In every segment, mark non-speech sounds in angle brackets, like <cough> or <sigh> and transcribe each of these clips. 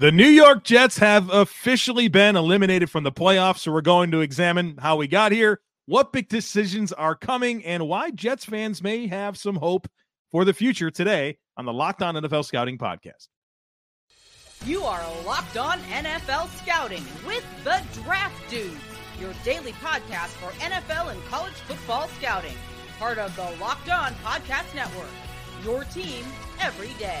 The New York Jets have officially been eliminated from the playoffs, so we're going to examine how we got here, what big decisions are coming, and why Jets fans may have some hope for the future today on the Locked On NFL Scouting Podcast. You are Locked On NFL Scouting with the Draft Dudes, your daily podcast for NFL and college football scouting. Part of the Locked On Podcast Network, your team every day.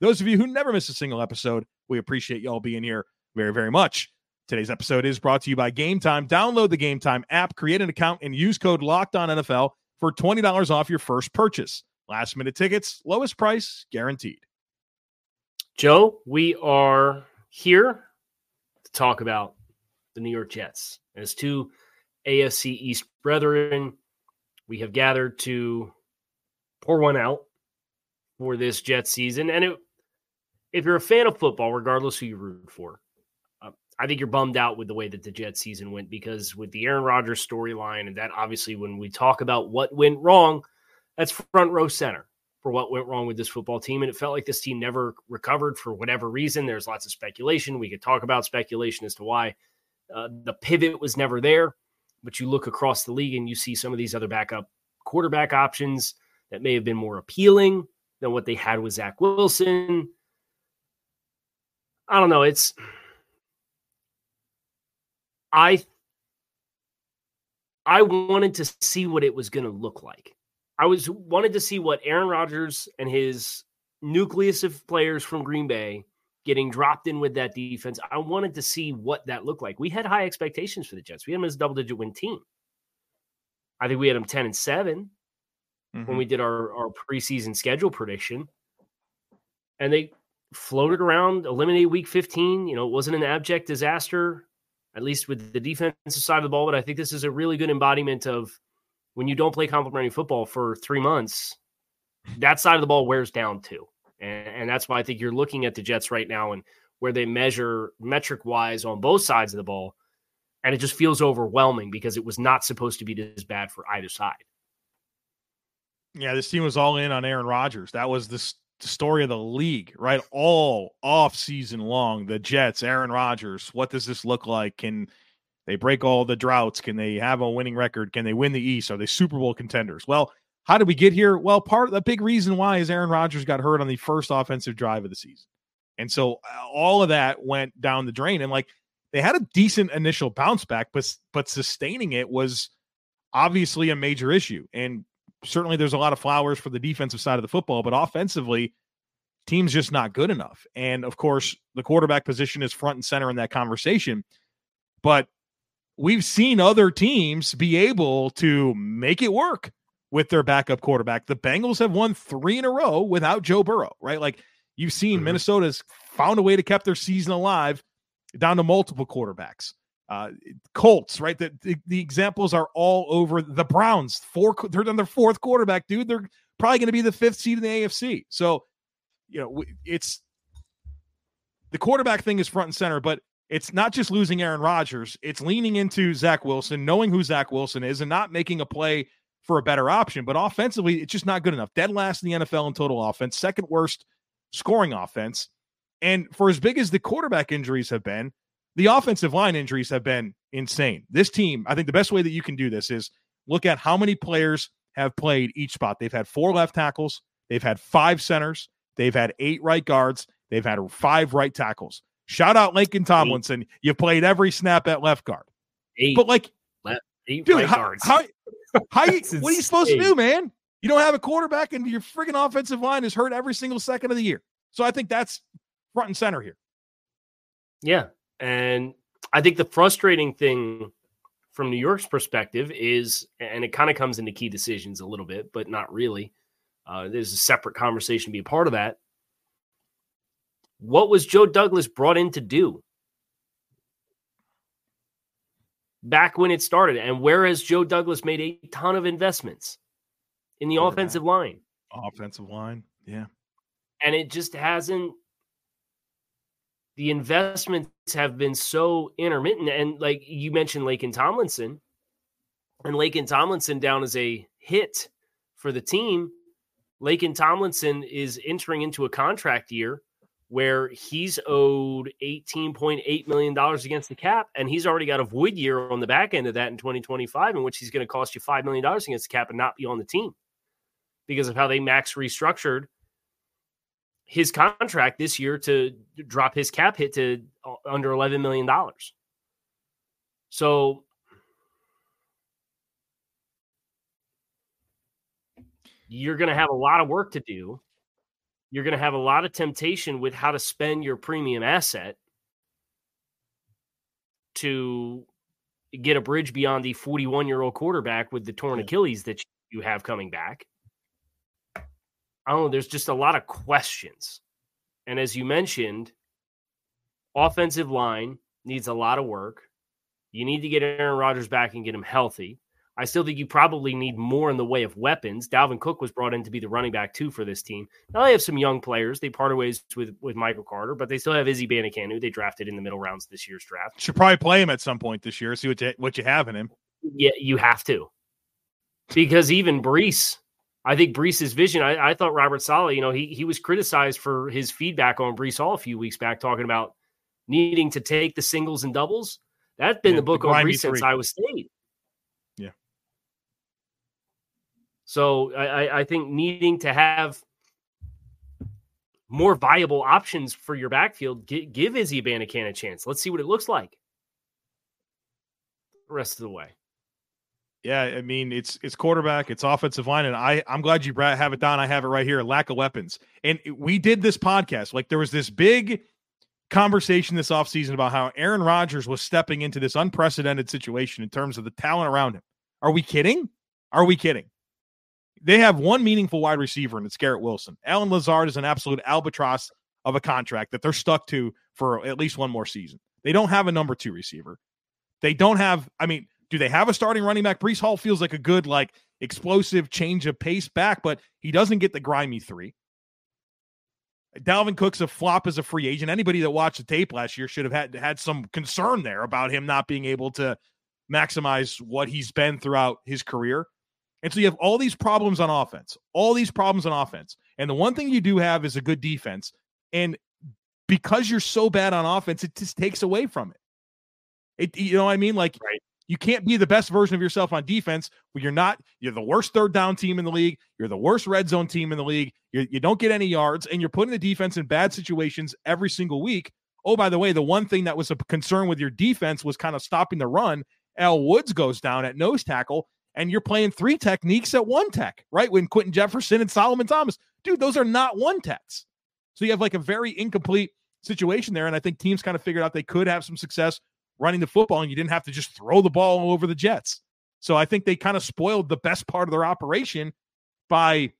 Those of you who never miss a single episode, we appreciate y'all being here very, very much. Today's episode is brought to you by Game Time. Download the Game Time app, create an account, and use code Locked On NFL for $20 off your first purchase. Last minute tickets, lowest price guaranteed. Joe, we are here to talk about the New York Jets. As two AFC East brethren, we have gathered to pour one out for this Jets season. And it, if you're a fan of football, regardless who you root for, uh, I think you're bummed out with the way that the Jets season went because with the Aaron Rodgers storyline, and that obviously when we talk about what went wrong, that's front row center for what went wrong with this football team. And it felt like this team never recovered for whatever reason. There's lots of speculation. We could talk about speculation as to why uh, the pivot was never there. But you look across the league and you see some of these other backup quarterback options that may have been more appealing than what they had with Zach Wilson. I don't know. It's I I wanted to see what it was going to look like. I was wanted to see what Aaron Rodgers and his nucleus of players from Green Bay getting dropped in with that defense. I wanted to see what that looked like. We had high expectations for the Jets. We had them as a double digit win team. I think we had them 10 and 7 mm-hmm. when we did our, our preseason schedule prediction. And they floated around, eliminated week 15. You know, it wasn't an abject disaster, at least with the defensive side of the ball. But I think this is a really good embodiment of when you don't play complementary football for three months, that side of the ball wears down too. And, and that's why I think you're looking at the Jets right now and where they measure metric wise on both sides of the ball. And it just feels overwhelming because it was not supposed to be this bad for either side. Yeah, this team was all in on Aaron Rodgers. That was the story of the league, right? All off season long. The Jets, Aaron Rodgers. What does this look like? Can they break all the droughts? Can they have a winning record? Can they win the East? Are they Super Bowl contenders? Well, how did we get here? Well, part the big reason why is Aaron Rodgers got hurt on the first offensive drive of the season. And so uh, all of that went down the drain. And like they had a decent initial bounce back, but but sustaining it was obviously a major issue. And certainly there's a lot of flowers for the defensive side of the football, but offensively, team's just not good enough. And of course, the quarterback position is front and center in that conversation. But we've seen other teams be able to make it work with their backup quarterback. The Bengals have won three in a row without Joe Burrow, right? Like you've seen mm-hmm. Minnesota's found a way to keep their season alive down to multiple quarterbacks. Uh, Colts, right? The, the, the examples are all over the Browns. Four, they're on their fourth quarterback, dude. They're probably going to be the fifth seed in the AFC. So, you know, it's the quarterback thing is front and center, but it's not just losing Aaron Rodgers, it's leaning into Zach Wilson, knowing who Zach Wilson is, and not making a play for a better option. But offensively, it's just not good enough. Dead last in the NFL in total offense, second worst scoring offense. And for as big as the quarterback injuries have been, the offensive line injuries have been insane. This team, I think the best way that you can do this is look at how many players have played each spot. They've had four left tackles, they've had five centers, they've had eight right guards, they've had five right tackles. Shout out Laken Tomlinson. You played every snap at left guard. Eight. But like, Eight dude, right how, guards. how, how you, what are you supposed to do, man? You don't have a quarterback, and your friggin' offensive line is hurt every single second of the year. So I think that's front and center here. Yeah. And I think the frustrating thing from New York's perspective is, and it kind of comes into key decisions a little bit, but not really. Uh, there's a separate conversation to be a part of that. What was Joe Douglas brought in to do back when it started? And where has Joe Douglas made a ton of investments in the offensive line? Offensive line, yeah. and it just hasn't the investments have been so intermittent and like you mentioned Laken Tomlinson. And Laken Tomlinson down as a hit for the team. Laken Tomlinson is entering into a contract year where he's owed $18.8 million against the cap and he's already got a void year on the back end of that in 2025 in which he's going to cost you $5 million against the cap and not be on the team because of how they max restructured his contract this year to drop his cap hit to uh, under $11 million. So you're going to have a lot of work to do. You're going to have a lot of temptation with how to spend your premium asset to get a bridge beyond the 41 year old quarterback with the torn Achilles that you have coming back. I don't know. There's just a lot of questions. And as you mentioned, offensive line needs a lot of work. You need to get Aaron Rodgers back and get him healthy. I still think you probably need more in the way of weapons. Dalvin Cook was brought in to be the running back too for this team. Now they have some young players. They parted ways with with Michael Carter, but they still have Izzy Abanikanda, who they drafted in the middle rounds this year's draft. Should probably play him at some point this year. See what you, what you have in him. Yeah, you have to. Because even Breece, I think Breece's vision, I, I thought Robert Saleh, you know, he he was criticized for his feedback on Breece Hall a few weeks back, talking about needing to take the singles and doubles. That's been Yeah, the book the on Brees since. Iowa State. Yeah. So I, I- think needing to have more viable options for your backfield, give, Izzy Abanikanda a chance. Let's see what it looks like the rest of the way. Yeah, I mean it's it's quarterback, it's offensive line, and I I'm glad you have it down. I have it right here. Lack of weapons, and we did this podcast. Like there was this big conversation this offseason about how Aaron Rodgers was stepping into this unprecedented situation in terms of the talent around him. Are we kidding? Are we kidding? They have one meaningful wide receiver, and it's Garrett Wilson. Allen Lazard is an absolute albatross of a contract that they're stuck to for at least one more season. They don't have a number two receiver. They don't have, I mean, do they have a starting running back? Breece Hall feels like a good, like explosive change of pace back, but he doesn't get the grimy three. Dalvin Cook's a flop as a free agent. Anybody that watched the tape last year should have had had some concern there about him not being able to maximize what he's been throughout his career. And so you have all these problems on offense, all these problems on offense. And the one thing you do have is a good defense. And because you're so bad on offense, it just takes away from it. It you know what I mean? Like Right. You can't be the best version of yourself on defense when you're not. You're the worst third down team in the league. You're the worst red zone team in the league. You're, you don't get any yards, and you're putting the defense in bad situations every single week. Oh, by the way, the one thing that was a concern with your defense was kind of stopping the run. Al Woods goes down at nose tackle, and you're playing three techniques at one tech, right? When Quinton Jefferson and Solomon Thomas, dude, those are not one techs. So you have like a very incomplete situation there. And I think teams kind of figured out they could have some success running the football, and you didn't have to just throw the ball all over the Jets. So I think they kind of spoiled the best part of their operation by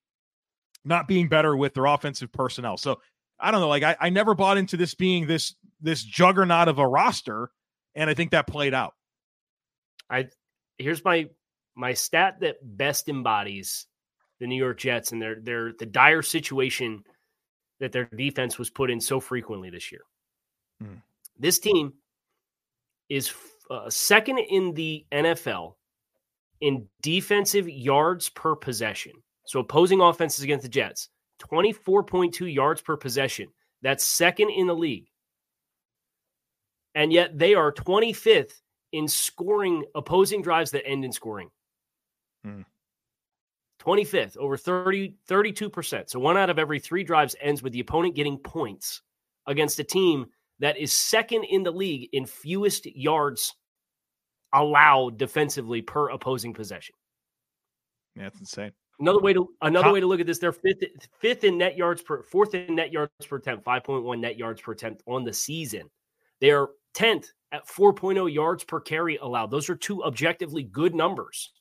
not being better with their offensive personnel. So I don't know. Like I, I never bought into this being this this juggernaut of a roster, and I think that played out. I here's my my stat that best embodies the New York Jets and their their the dire situation that their defense was put in so frequently this year. Hmm. This team is uh, second in the NFL in defensive yards per possession. So opposing offenses against the Jets, 24.2 yards per possession. That's second in the league. And yet they are 25th in scoring opposing drives that end in scoring. Hmm. 25th, over 30, 32%. So one out of every three drives ends with the opponent getting points against a team that is second in the league in fewest yards allowed defensively per opposing possession. Yeah, that's insane. Another way to another way to look at this, they're fifth fifth in net yards per fourth in net yards per attempt, 5.1 net yards per attempt on the season. They are 10th at 4.0 yards per carry allowed. Those are two objectively good numbers.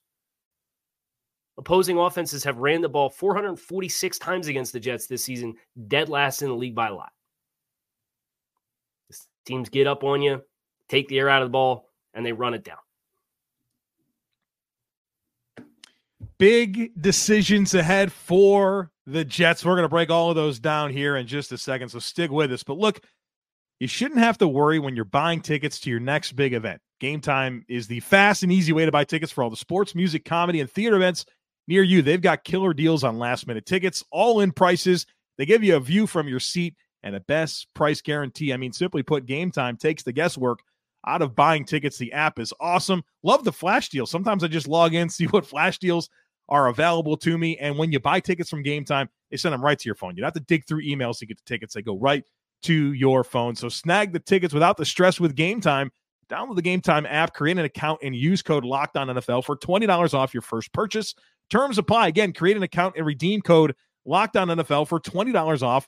Opposing offenses have ran the ball 446 times against the Jets this season, dead last in the league by a lot. Teams get up on you, take the air out of the ball, and they run it down. Big decisions ahead for the Jets. We're going to break all of those down here in just a second, so stick with us. But look, you shouldn't have to worry when you're buying tickets to your next big event. Game Time is the fast and easy way to buy tickets for all the sports, music, comedy, and theater events near you. They've got killer deals on last minute tickets, all in prices. They give you a view from your seat and a best price guarantee. I mean, simply put, Game Time takes the guesswork out of buying tickets. The app is awesome. Love the flash deals. Sometimes I just log in, <laughs> see what flash deals are available to me. And when you buy tickets from Game Time, they send them right to your phone. You don't have to dig through emails to get the tickets. They go right to your phone. So snag the tickets without the stress with Game Time. Download the Game Time app, create an account, and use code Locked On NFL for $20 off your first purchase. Terms apply. Again, create an account and redeem code Locked On NFL for $20 off.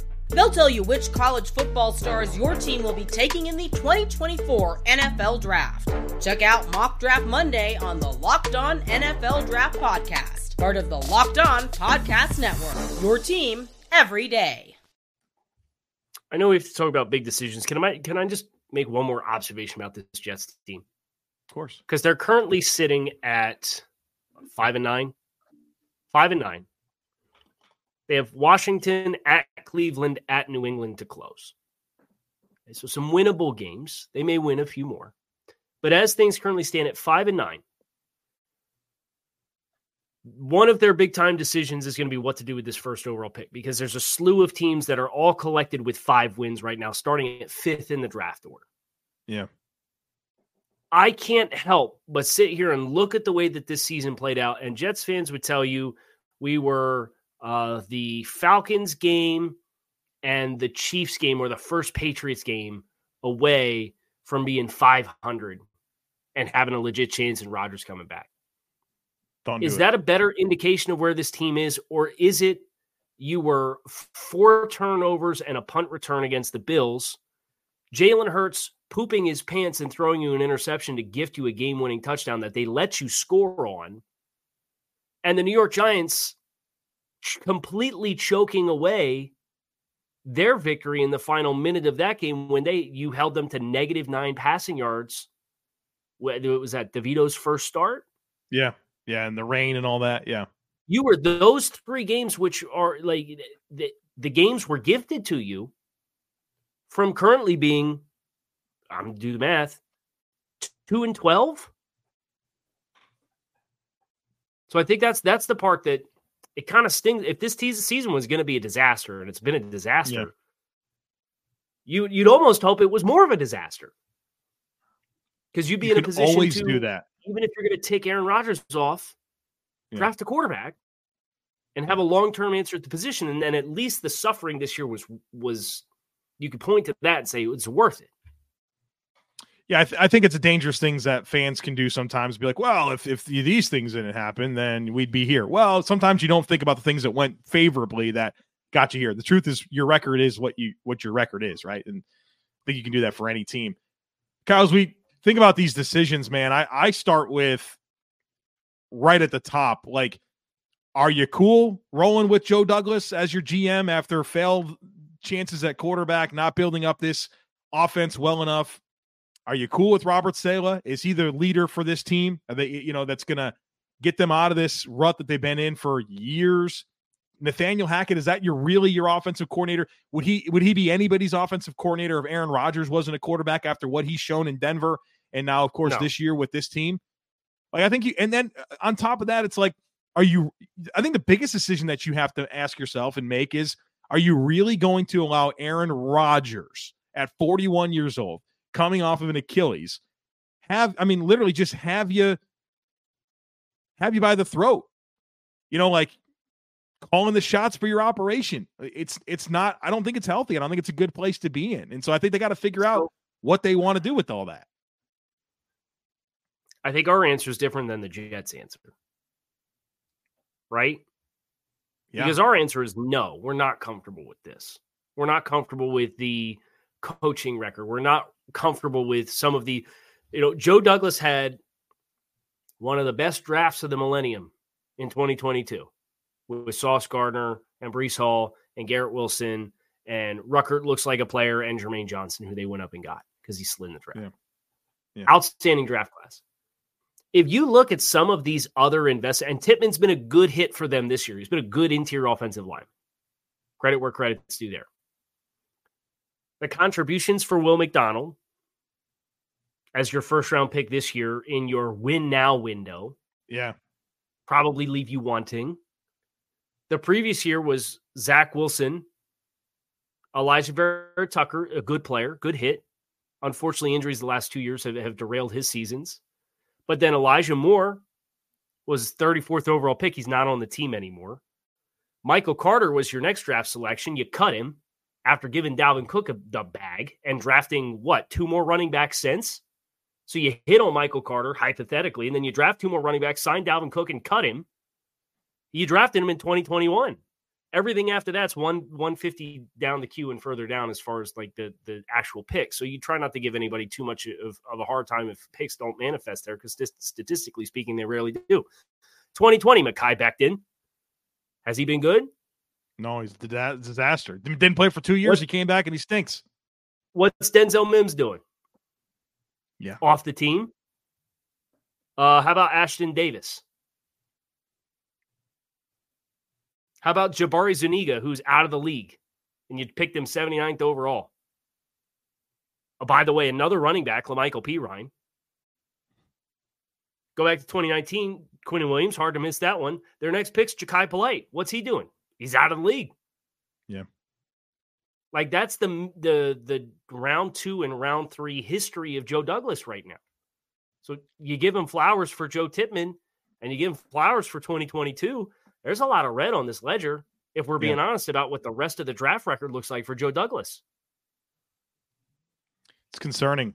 They'll tell you which college football stars your team will be taking in the 2024 NFL Draft. Check out Mock Draft Monday on the Locked On NFL Draft Podcast, part of the Locked On Podcast Network. Your team every day. I know we have to talk about big decisions. Can I can I just make one more observation about this Jets team? Of course. Because they're currently sitting at five and nine. Five and nine. They have Washington at Cleveland at New England to close. Okay, so some winnable games. They may win a few more. But as things currently stand at five and nine, one of their big time decisions is going to be what to do with this first overall pick because there's a slew of teams that are all collected with five wins right now, starting at fifth in the draft order. Yeah. I can't help but sit here and look at the way that this season played out. And Jets fans would tell you we were uh, the Falcons game and the Chiefs game or the first Patriots game away from being 500 and having a legit chance and Rodgers coming back. Don't is that a better indication of where this team is, or is it you were four turnovers and a punt return against the Bills? Jalen Hurts pooping his pants and throwing you an interception to gift you a game winning touchdown that they let you score on. And the New York Giants completely choking away their victory in the final minute of that game when they you held them to negative nine passing yards. It was at DeVito's first start. Yeah, yeah, and the rain and all that. Yeah, you were those three games, which are like the the games were gifted to you from currently being. I'm do the math. Two and twelve. So I think that's that's the part that it kind of stings. If this season was going to be a disaster, and it's been a disaster, yeah. you you'd almost hope it was more of a disaster because you'd be you in a position always to do that. Even if you're going to take Aaron Rodgers off, yeah. draft a quarterback, and have a long term answer at the position, and then at least the suffering this year was was you could point to that and say it's worth it. Yeah, I, th- I, think it's a dangerous things that fans can do sometimes. Be like, well, if if these things didn't happen, then we'd be here. Well, sometimes you don't think about the things that went favorably that got you here. The truth is, your record is what you what your record is, right? And I think you can do that for any team. Kyle, as we think about these decisions, man, I I start with right at the top. Like, are you cool rolling with Joe Douglas as your GM after failed chances at quarterback, not building up this offense well enough? Are you cool with Robert Saleh? Is he the leader for this team? Are they, you know, that's going to get them out of this rut that they've been in for years? Nathaniel Hackett, is that your really your offensive coordinator? Would he would he be anybody's offensive coordinator if Aaron Rodgers wasn't a quarterback after what he's shown in Denver and now, of course, no. this year with this team? Like I think you, and then uh, on top of that, it's like, are you? I think the biggest decision that you have to ask yourself and make is, Are you really going to allow Aaron Rodgers at 41 years old, coming off of an Achilles, have I mean literally just have you have you by the throat? You know, like calling the shots for your operation. It's it's not. I don't think it's healthy. I don't think it's a good place to be in. And so I think they got to figure out what they want to do with all that. I think our answer is different than the Jets' answer, right? Yeah. Because our answer is no. We're not comfortable with this. We're not comfortable with the coaching record. We're not comfortable with some of the, you know, Joe Douglas had one of the best drafts of the millennium in 2022 with Sauce Gardner and Breece Hall and Garrett Wilson and Ruckert looks like a player and Jermaine Johnson, who they went up and got because he slid in the draft. Yeah. Yeah. Outstanding draft class. If you look at some of these other investments, and Tippmann's been a good hit for them this year. He's been a good interior offensive line. Credit where credit's due there. The contributions for Will McDonald as your first round pick this year in your win now window. Yeah. Probably leave you wanting. The previous year was Zach Wilson, Alijah Vera-Tucker, a good player, good hit. Unfortunately, injuries the last two years have, have derailed his seasons. But then Elijah Moore was 34th overall pick. He's not on the team anymore. Michael Carter was your next draft selection. You cut him after giving Dalvin Cook a, the bag and drafting what two more running backs since. So you hit on Michael Carter hypothetically, and then you draft two more running backs, sign Dalvin Cook, and cut him. You drafted him in 2021. Everything after that's one 150 down the queue and further down as far as like the the actual pick. So you try not to give anybody too much of, of a hard time if picks don't manifest there because statistically speaking, they rarely do. 2020, Mekhi Becton. Has he been good? No, he's a disaster. Didn't play for two years. What, he came back and he stinks. What's Denzel Mims doing? Yeah. Off the team. Uh, how about Ashtyn Davis? How about Jabari Zuniga, who's out of the league, and you picked him 79th overall? Oh, by the way, another running back, La'Mical Perine. Go back to 2019, Quinnen Williams, hard to miss that one. Their next pick's Jachai Polite. What's he doing? He's out of the league. Yeah. Like that's the the the round two and round three history of Joe Douglas right now. So you give him flowers for Joe Tippmann and you give him flowers for 2022 there's a lot of red on this ledger if we're being yeah. honest about what the rest of the draft record looks like for Joe Douglas. It's concerning.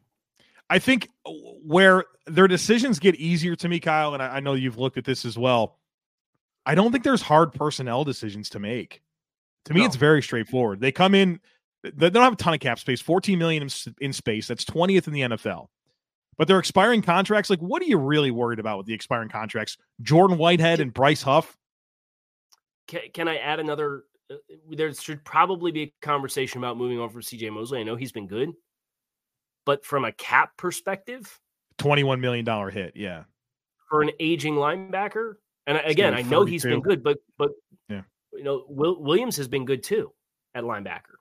I think uh, where their decisions get easier to me, Kyle, and I, I know you've looked at this as well. I don't think there's hard personnel decisions to make. To me, no. it's very straightforward. They come in, they don't have a ton of cap space, 14 million in, in space. That's 20th in the NFL. But they're expiring contracts. Like, what are you really worried about with the expiring contracts? Jordan Whitehead and Bryce Huff can, can I add another? Uh, there should probably be a conversation about moving on from CJ Mosley. I know he's been good, but from a cap perspective, $21 million hit. Yeah. For an aging linebacker. And again, I know he's been good, but, but, yeah. You know, Will, Williams has been good too at linebacker.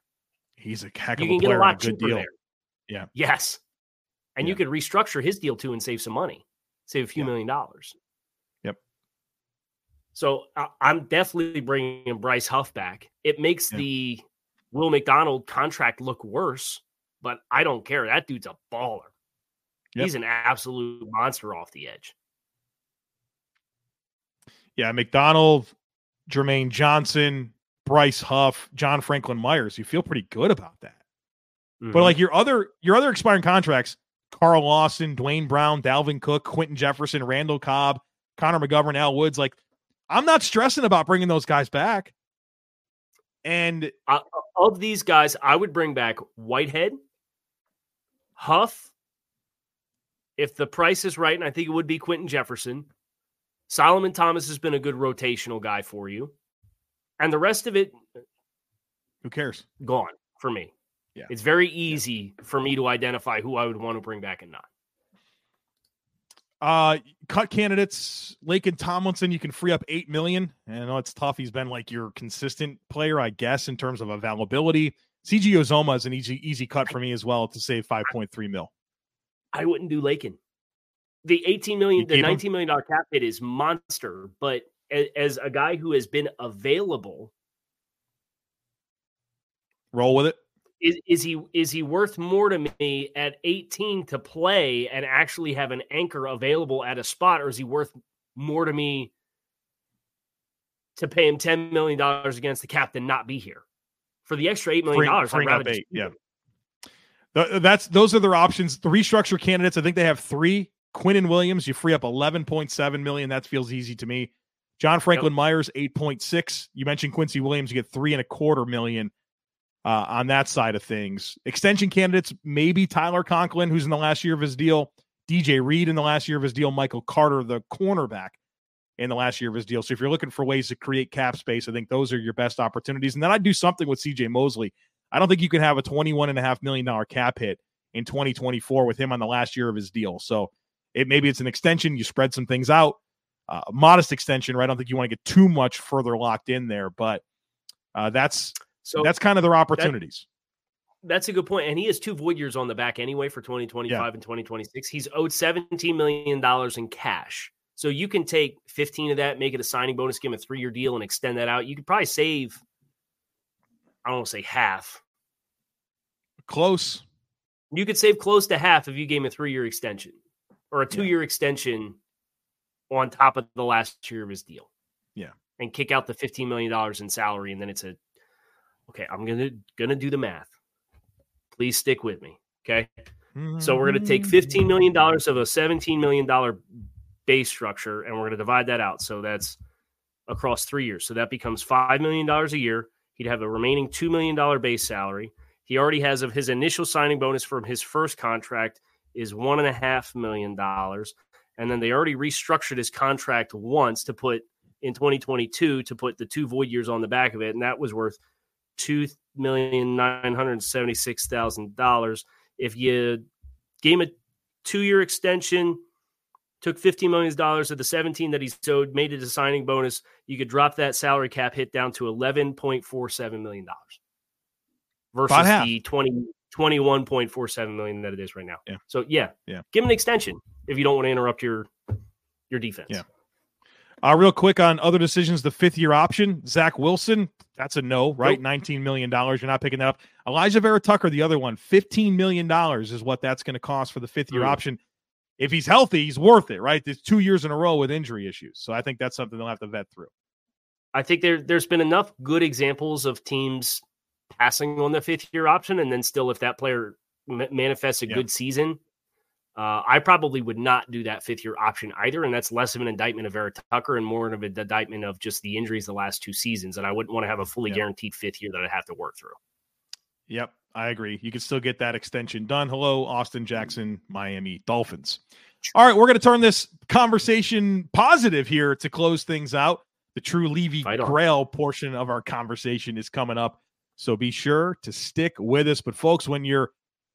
He's a heck of you can a get a lot a good deal. There. Yeah. Yes. And yeah. you could restructure his deal too and save some money, save a few yeah. million dollars. Yep. So I'm definitely bringing Bryce Huff back. It makes yeah. the Will McDonald contract look worse, but I don't care. That dude's a baller. Yep. He's an absolute monster off the edge. Yeah, McDonald, Jermaine Johnson, Bryce Huff, John Franklin Myers. You feel pretty good about that. Mm-hmm. But like your other your other expiring contracts, Carl Lawson, Duane Brown, Dalvin Cook, Quinton Jefferson, Randall Cobb, Connor McGovern, Al Woods, like I'm not stressing about bringing those guys back. And uh, of these guys, I would bring back Whitehead, Huff. If the price is right, and I think it would be Quinton Jefferson, Solomon Thomas has been a good rotational guy for you. And the rest of it, who cares? Gone for me. Yeah. It's very easy yeah. for me to identify who I would want to bring back and not. Uh, cut candidates, Laken Tomlinson, you can free up eight million. And I know it's tough. He's been like your consistent player, I guess, in terms of availability. CJ Uzomah is an easy, easy cut for me as well to save five point three mil. I wouldn't do Laken. The eighteen million, the nineteen million dollar cap hit is monster. But as a guy who has been available, Roll with it. Is, is he is he worth more to me at 18 to play and actually have an anchor available at a spot, or is he worth more to me to pay him $10 million against the cap than not be here? For the extra $8 million, I'd rather eight, yeah. That's those are their options. The restructure candidates, I think they have three. Quinnen Williams, you free up 11.7 million. That feels easy to me. John Franklin yep. Myers, 8.6. You mentioned Quincy Williams, you get three and a quarter million uh, on that side of things. Extension candidates, maybe Tyler Conklin, who's in the last year of his deal, DJ Reed in the last year of his deal, Michael Carter, the cornerback in the last year of his deal. So if you're looking for ways to create cap space, I think those are your best opportunities. And then I'd do something with CJ Mosley. I don't think you can have a $21.5 million cap hit in 2024 with him on the last year of his deal. So it maybe it's an extension. You spread some things out, uh, modest extension, right? I don't think you want to get too much further locked in there, but uh, that's so that's kind of their opportunities. That, that's a good point. And he has two void years on the back anyway for 2025 yeah. and 2026. He's owed $17 million in cash. So you can take 15 of that, make it a signing bonus, give him a three year deal, and extend that out. You could probably save, I don't want to say half. Close. You could save close to half if you gave him a three year extension or a two year yeah. extension on top of the last year of his deal. Yeah. And kick out the $15 million in salary. And then it's a, okay, I'm going to, going to do the math. Please stick with me. Okay. Mm-hmm. So we're going to take $15 million of a $17 million base structure and we're going to divide that out. So that's across three years. So that becomes $5 million a year. He'd have a remaining $2 million base salary. He already has of his initial signing bonus from his first contract is one and a half million dollars. And then they already restructured his contract once to put in 2022 to put the two void years on the back of it, and that was worth two million nine hundred seventy six thousand dollars. If you gave him a two year extension, took fifteen million dollars of the seventeen that he's owed, made it a signing bonus, you could drop that salary cap hit down to eleven point four seven million dollars versus the 20 21.47 million that it is right now. Yeah. So yeah, yeah. Give him an extension if you don't want to interrupt your your defense. Yeah. Uh, real quick on other decisions, the fifth year option, Zach Wilson, that's a no, right? Nope. $19 million. You're not picking that up. Alijah Vera-Tucker, the other one, $15 million is what that's going to cost for the fifth year mm. option. If he's healthy, he's worth it, right? There's two years in a row with injury issues. So I think that's something they'll have to vet through. I think there, there's been enough good examples of teams passing on the fifth year option, and then still, if that player m- manifests a yeah. good season, uh, I probably would not do that fifth year option either, and that's less of an indictment of Eric Tucker and more of an indictment of just the injuries the last two seasons. And I wouldn't want to have a fully yeah. guaranteed fifth year that I'd have to work through. Yep, I agree. You can still get that extension done. Hello, Austin Jackson, Miami Dolphins. All right, we're going to turn this conversation positive here to close things out. The true Levy Grail portion of our conversation is coming up. So be sure to stick with us. But, folks, when you're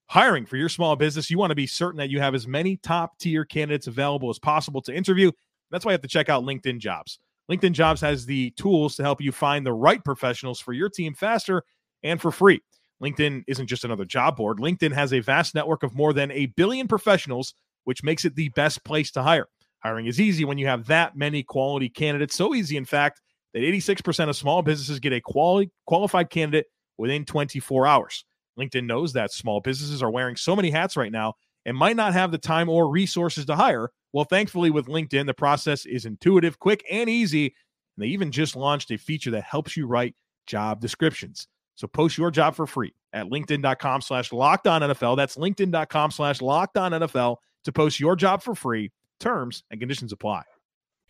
hiring for your small business, you want to be certain that you have as many top tier candidates available as possible to interview. That's why you have to check out LinkedIn Jobs. LinkedIn Jobs has the tools to help you find the right professionals for your team faster and for free. LinkedIn isn't just another job board. LinkedIn has a vast network of more than a billion professionals, which makes it the best place to hire. Hiring is easy when you have that many quality candidates. So easy, in fact, that 86% of small businesses get a qualified candidate within 24 hours. LinkedIn knows that small businesses are wearing so many hats right now and might not have the time or resources to hire. Well, thankfully, with LinkedIn, the process is intuitive, quick, and easy. And they even just launched a feature that helps you write job descriptions. So post your job for free at LinkedIn.com slash locked on NFL. That's LinkedIn.com slash locked on NFL to post your job for free. Terms and conditions apply.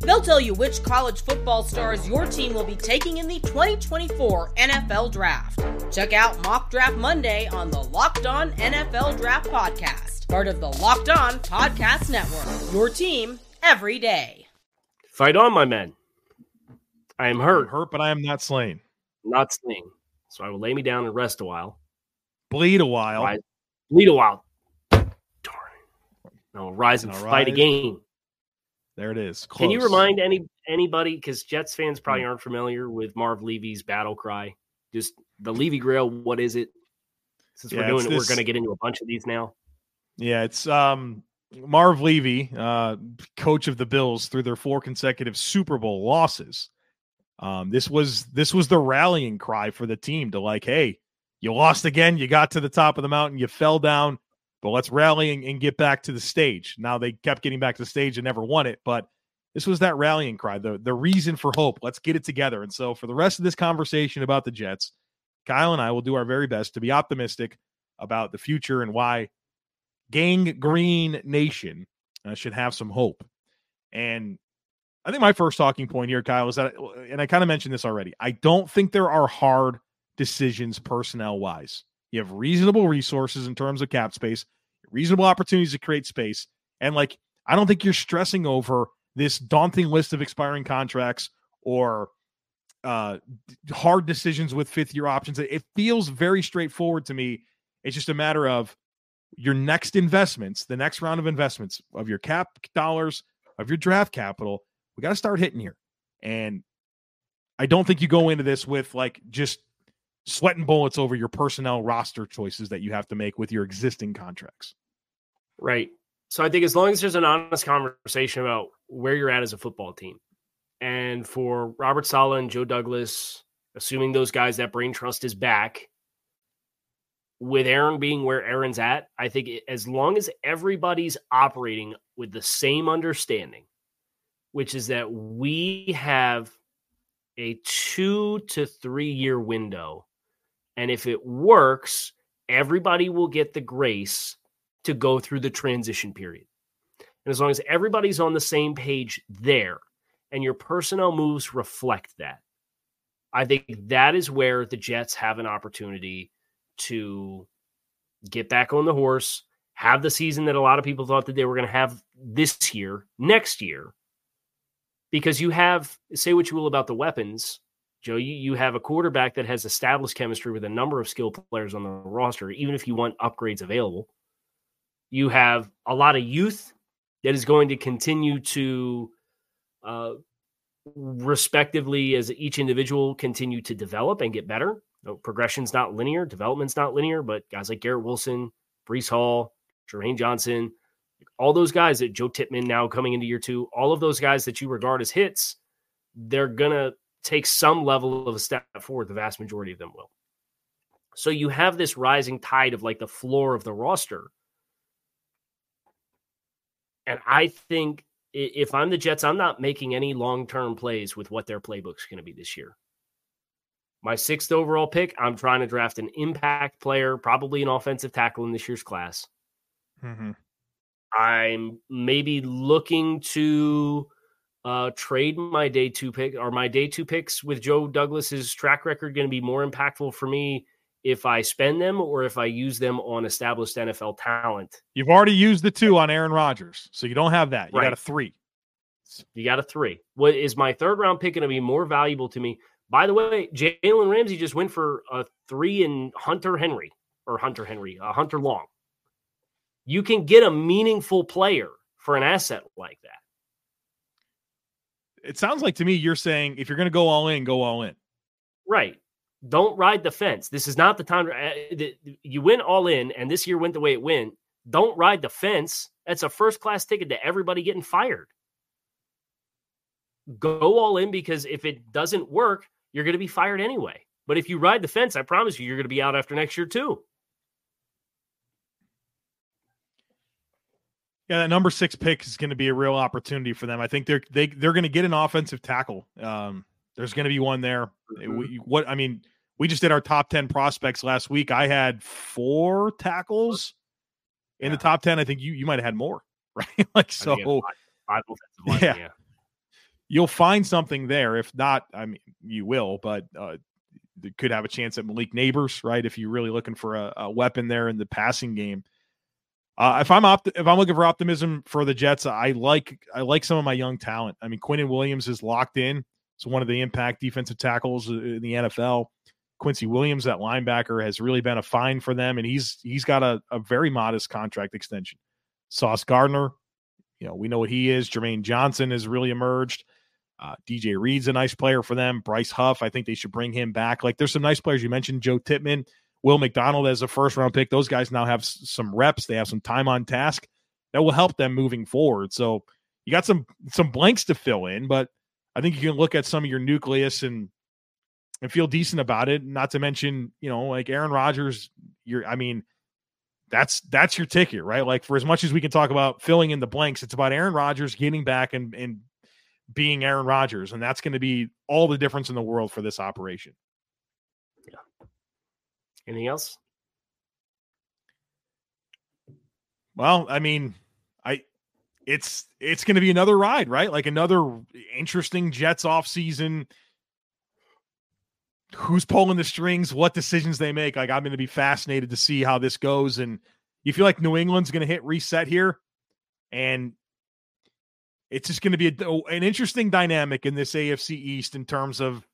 They'll tell you which college football stars your team will be taking in the 2024 NFL Draft. Check out Mock Draft Monday on the Locked On NFL Draft Podcast part of the Locked On Podcast Network. Your team every day. Fight on, my men. I am hurt. I'm hurt, but I am not slain. Not slain. So I will lay me down and rest a while. Bleed a while. Rise, bleed a while. Darn. I will rise and All fight right. again. There it is. Can you remind any anybody because Jets fans probably Hmm. aren't familiar with Marv Levy's battle cry? Just the Levy Grail. What is it? Since Yeah, we're doing it, we're going to get into a bunch of these now. Yeah, it's um Marv Levy, uh, coach of the Bills through their four consecutive Super Bowl losses. Um, this was this was the rallying cry for the team to like, hey, you lost again, you got to the top of the mountain, you fell down, but let's rally and, and get back to the stage. Now they kept getting back to the stage and never won it, but this was that rallying cry, the the reason for hope. Let's get it together. And so for the rest of this conversation about the Jets, Kyle and I will do our very best to be optimistic about the future and why Gang Green Nation uh, should have some hope. And I think my first talking point here, Kyle, is that, and I kind of mentioned this already. I don't think there are hard decisions personnel wise. You have reasonable resources in terms of cap space, reasonable opportunities to create space. And like, I don't think you're stressing over this daunting list of expiring contracts or uh, hard decisions with fifth year options. It feels very straightforward to me. It's just a matter of your next investments, the next round of investments of your cap dollars, of your draft capital. We got to start hitting here. And I don't think you go into this with like just sweating bullets over your personnel roster choices that you have to make with your existing contracts. Right. So I think as long as there's an honest conversation about where you're at as a football team, and for Robert Saleh and Joe Douglas, assuming those guys that brain trust is back, with Aaron being where Aaron's at, I think it, as long as everybody's operating with the same understanding, which is that we have a two to three year window, and if it works, everybody will get the grace to go through the transition period. And as long as everybody's on the same page there and your personnel moves reflect that, I think that is where the Jets have an opportunity to get back on the horse, have the season that a lot of people thought that they were going to have this year, next year. Because you have, say what you will about the weapons, Joe, you, you have a quarterback that has established chemistry with a number of skill players on the roster, even if you want upgrades available. You have a lot of youth that is going to continue to, uh, respectively, as each individual continue to develop and get better. No, progression's not linear, development's not linear, but guys like Garrett Wilson, Breece Hall, Jermaine Johnson, all those guys that Joe Tippmann now coming into year two, all of those guys that you regard as hits, they're gonna take some level of a step forward. The vast majority of them will. So you have this rising tide of like the floor of the roster. And I think if I'm the Jets, I'm not making any long term plays with what their playbook's going to be this year. My sixth overall pick, I'm trying to draft an impact player, probably an offensive tackle in this year's class. Mm-hmm. I'm maybe looking to uh, trade my day two pick or my day two picks with Joe Douglas's track record going to be more impactful for me if I spend them or if I use them on established NFL talent. You've already used the two on Aaron Rodgers, so you don't have that. You Right. got a three. You got a three. What is my third round pick going to be more valuable to me? By the way, Jalen Ramsey just went for a three in Hunter Henry or Hunter Henry, uh, Hunter Long. You can get a meaningful player for an asset like that. It sounds like to me you're saying if you're going to go all in, go all in. Right. Don't ride the fence. This is not the time. Uh, the, you went all in, and this year went the way it went. Don't ride the fence. That's a first class ticket to everybody getting fired. Go all in because if it doesn't work, you're going to be fired anyway. But if you ride the fence, I promise you, you're going to be out after next year too. Yeah, that number six pick is going to be a real opportunity for them. I think they're they they're going to get an offensive tackle. Um, there's going to be one there. We, what I mean, we just did our top ten prospects last week. I had four tackles in the top ten. I think you you might have had more, <laughs> right? like so, five, five Yeah. yeah. you'll find something there. If not, I mean, you will, but uh, could have a chance at Malik Nabers, right? If you're really looking for a, a weapon there in the passing game. Uh, if I'm opt- if I'm looking for optimism for the Jets, I like I like some of my young talent. I mean, Quinnen Williams is locked in. It's one of the impact defensive tackles in the NFL. Quincy Williams, that linebacker, has really been a find for them, and he's he's got a, a very modest contract extension. Sauce Gardner, you know, we know what he is. Jermaine Johnson has really emerged. Uh, DJ Reed's a nice player for them. Bryce Huff, I think they should bring him back. Like, there's some nice players. You mentioned Joe Tippmann, Will McDonald as a first round pick. Those guys now have some reps. They have some time on task that will help them moving forward. So you got some some blanks to fill in, but I think you can look at some of your nucleus and and feel decent about it. Not to mention, you know, like Aaron Rodgers. You're, I mean, that's that's your ticket, right? Like for as much as we can talk about filling in the blanks, it's about Aaron Rodgers getting back and and being Aaron Rodgers, and that's going to be all the difference in the world for this operation. Anything else? Well, I mean, I it's it's going to be another ride, right? Like another interesting Jets off season. Who's pulling the strings? What decisions they make? Like I'm going to be fascinated to see how this goes. And you feel like New England's going to hit reset here, and it's just going to be a, an interesting dynamic in this AFC East in terms of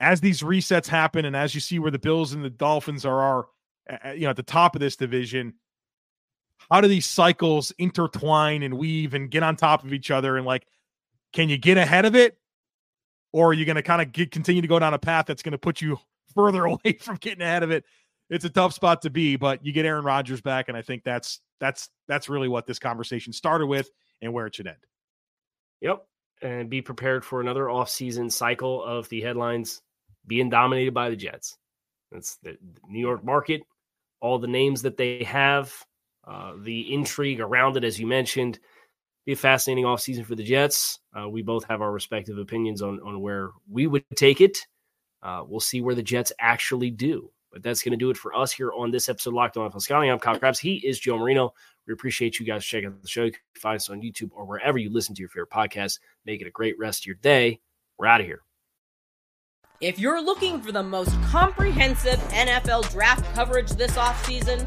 as these resets happen, and as you see where the Bills and the Dolphins are, are you know at the top of this division how do these cycles intertwine and weave and get on top of each other? And like can you get ahead of it? Or are you going to kind of continue to go down a path that's going to put you further <laughs> away from getting ahead of it? It's a tough spot to be but you get Aaron Rodgers back and I think that's that's that's really what this conversation started with and where it should end. Yep. And be prepared for another offseason cycle of the headlines being dominated by the Jets. That's the New York market, all the names that they have, uh, the intrigue around it, as you mentioned. Be a fascinating offseason for the Jets. Uh, we both have our respective opinions on, on where we would take it. Uh, we'll see where the Jets actually do. But that's going to do it for us here on this episode of Locked On NFL Scouting. I'm Kyle Crabbs. He is Joe Marino. We appreciate you guys checking out the show. You can find us on YouTube or wherever you listen to your favorite podcast. Make it a great rest of your day. We're out of here. If you're looking for the most comprehensive NFL draft coverage this offseason,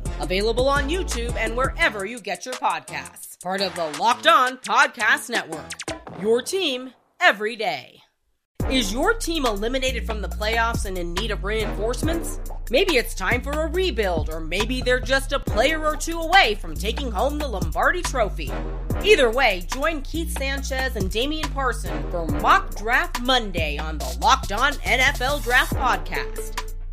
available on YouTube and wherever you get your podcasts. Part of the Locked On Podcast Network. Your team every day. Is your team eliminated from the playoffs and in need of reinforcements? Maybe it's time for a rebuild, or maybe they're just a player or two away from taking home the Lombardi Trophy. Either way, join Keith Sanchez and Damian Parson for Mock Draft Monday on the Locked On NFL Draft Podcast.